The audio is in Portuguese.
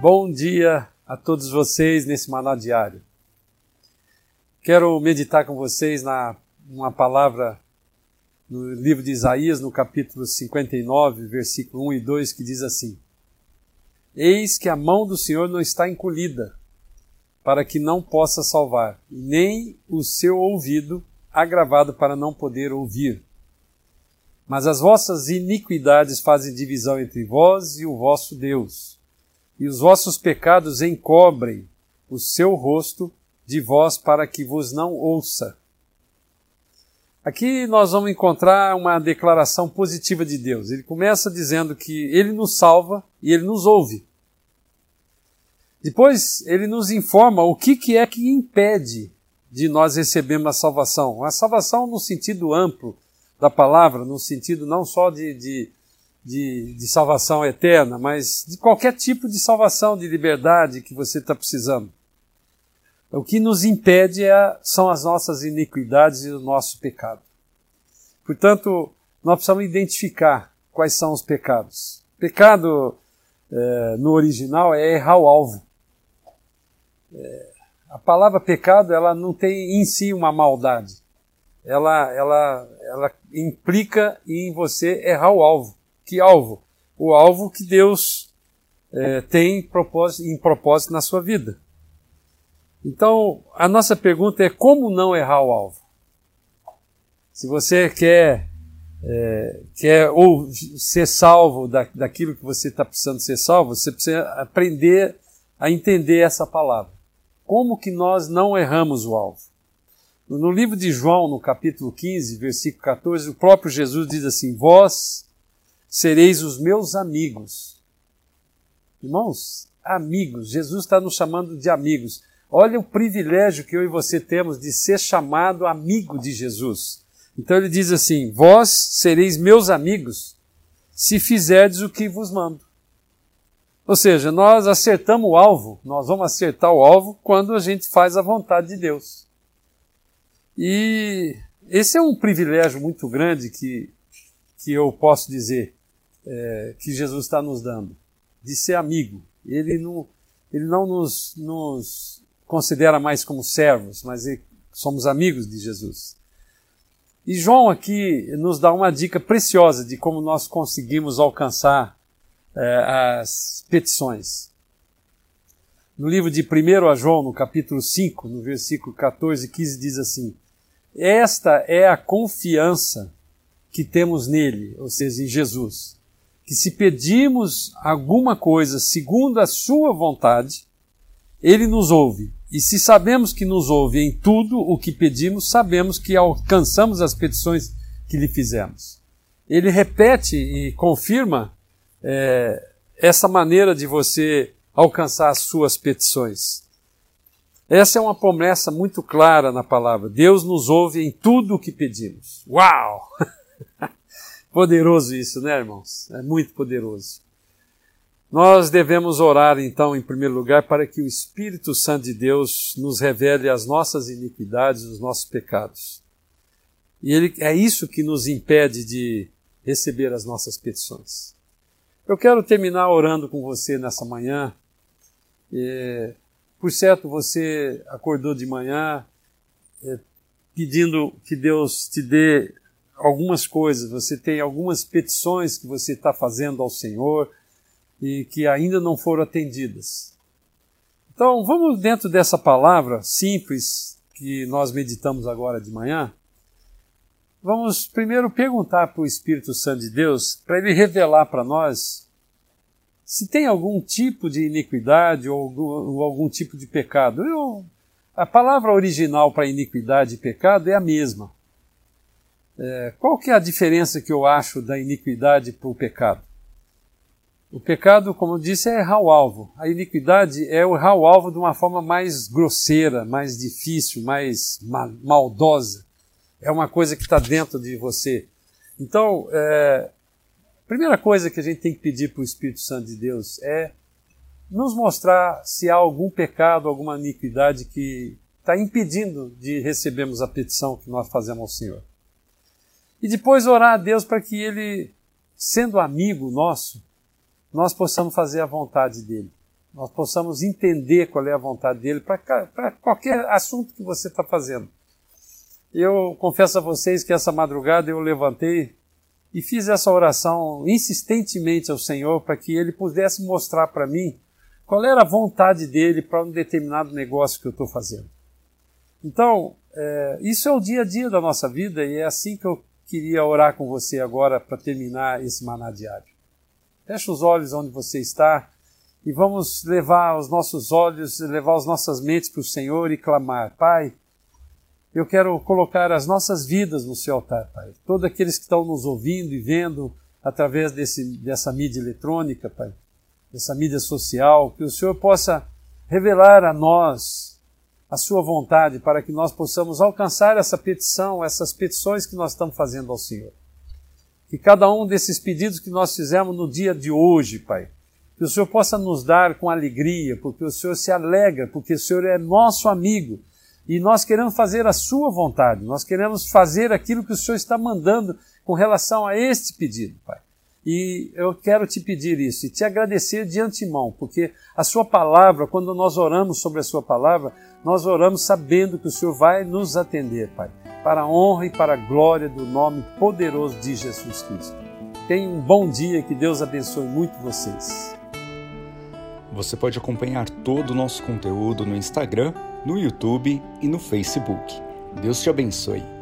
Bom dia a todos vocês nesse maná diário. Quero meditar com vocês na uma palavra no livro de Isaías, no capítulo 59, versículo 1 e 2, que diz assim: Eis que a mão do Senhor não está encolhida, para que não possa salvar, nem o seu ouvido agravado para não poder ouvir. Mas as vossas iniquidades fazem divisão entre vós e o vosso Deus e os vossos pecados encobrem o seu rosto de vós para que vos não ouça. Aqui nós vamos encontrar uma declaração positiva de Deus. Ele começa dizendo que ele nos salva e ele nos ouve. Depois ele nos informa o que, que é que impede de nós recebermos a salvação. A salvação no sentido amplo da palavra, no sentido não só de, de de, de salvação eterna, mas de qualquer tipo de salvação, de liberdade que você está precisando. O que nos impede é, são as nossas iniquidades e o nosso pecado. Portanto, nós precisamos identificar quais são os pecados. Pecado é, no original é errar o alvo. É, a palavra pecado ela não tem em si uma maldade. Ela, ela, ela implica em você errar o alvo. Que alvo? O alvo que Deus é, tem propósito, em propósito na sua vida. Então, a nossa pergunta é como não errar o alvo? Se você quer, é, quer ou ser salvo da, daquilo que você está precisando ser salvo, você precisa aprender a entender essa palavra. Como que nós não erramos o alvo? No livro de João, no capítulo 15, versículo 14, o próprio Jesus diz assim: Vós sereis os meus amigos. Irmãos, amigos, Jesus está nos chamando de amigos. Olha o privilégio que eu e você temos de ser chamado amigo de Jesus. Então ele diz assim: Vós sereis meus amigos se fizerdes o que vos mando. Ou seja, nós acertamos o alvo, nós vamos acertar o alvo quando a gente faz a vontade de Deus. E esse é um privilégio muito grande que, que eu posso dizer é, que Jesus está nos dando, de ser amigo. Ele não, ele não nos, nos considera mais como servos, mas somos amigos de Jesus. E João aqui nos dá uma dica preciosa de como nós conseguimos alcançar é, as petições. No livro de 1 a João, no capítulo 5, no versículo 14 e 15, diz assim: Esta é a confiança que temos nele, ou seja, em Jesus, que se pedirmos alguma coisa segundo a sua vontade, ele nos ouve. E se sabemos que nos ouve em tudo o que pedimos, sabemos que alcançamos as petições que lhe fizemos. Ele repete e confirma é, essa maneira de você alcançar as suas petições. Essa é uma promessa muito clara na palavra. Deus nos ouve em tudo o que pedimos. Uau! Poderoso isso, né, irmãos? É muito poderoso. Nós devemos orar, então, em primeiro lugar, para que o Espírito Santo de Deus nos revele as nossas iniquidades, os nossos pecados. E ele, é isso que nos impede de receber as nossas petições. Eu quero terminar orando com você nessa manhã. É, por certo, você acordou de manhã é, pedindo que Deus te dê algumas coisas, você tem algumas petições que você está fazendo ao Senhor e que ainda não foram atendidas. Então, vamos dentro dessa palavra simples que nós meditamos agora de manhã. Vamos primeiro perguntar para o Espírito Santo de Deus, para ele revelar para nós se tem algum tipo de iniquidade ou algum, ou algum tipo de pecado. Eu, a palavra original para iniquidade e pecado é a mesma. É, qual que é a diferença que eu acho da iniquidade para o pecado? O pecado, como eu disse, é errar o alvo. A iniquidade é errar o alvo de uma forma mais grosseira, mais difícil, mais maldosa. É uma coisa que está dentro de você. Então, é, a primeira coisa que a gente tem que pedir para o Espírito Santo de Deus é nos mostrar se há algum pecado, alguma iniquidade que está impedindo de recebermos a petição que nós fazemos ao Senhor. E depois orar a Deus para que Ele, sendo amigo nosso, nós possamos fazer a vontade dele. nós possamos entender qual é a vontade dele para qualquer assunto que você está fazendo. Eu confesso a vocês que essa madrugada eu levantei e fiz essa oração insistentemente ao Senhor para que Ele pudesse mostrar para mim qual era a vontade dele para um determinado negócio que eu estou fazendo. Então, é, isso é o dia a dia da nossa vida e é assim que eu queria orar com você agora para terminar esse maná diário. Feche os olhos onde você está e vamos levar os nossos olhos, levar as nossas mentes para o Senhor e clamar: Pai, eu quero colocar as nossas vidas no seu altar, Pai. Todos aqueles que estão nos ouvindo e vendo através desse, dessa mídia eletrônica, Pai, dessa mídia social, que o Senhor possa revelar a nós a sua vontade para que nós possamos alcançar essa petição, essas petições que nós estamos fazendo ao Senhor. Que cada um desses pedidos que nós fizemos no dia de hoje, Pai, que o Senhor possa nos dar com alegria, porque o Senhor se alegra, porque o Senhor é nosso amigo e nós queremos fazer a Sua vontade, nós queremos fazer aquilo que o Senhor está mandando com relação a este pedido, Pai. E eu quero te pedir isso e te agradecer de antemão, porque a Sua palavra, quando nós oramos sobre a Sua palavra, nós oramos sabendo que o Senhor vai nos atender, Pai, para a honra e para a glória do nome poderoso de Jesus Cristo. Tenha um bom dia, que Deus abençoe muito vocês. Você pode acompanhar todo o nosso conteúdo no Instagram, no YouTube e no Facebook. Deus te abençoe.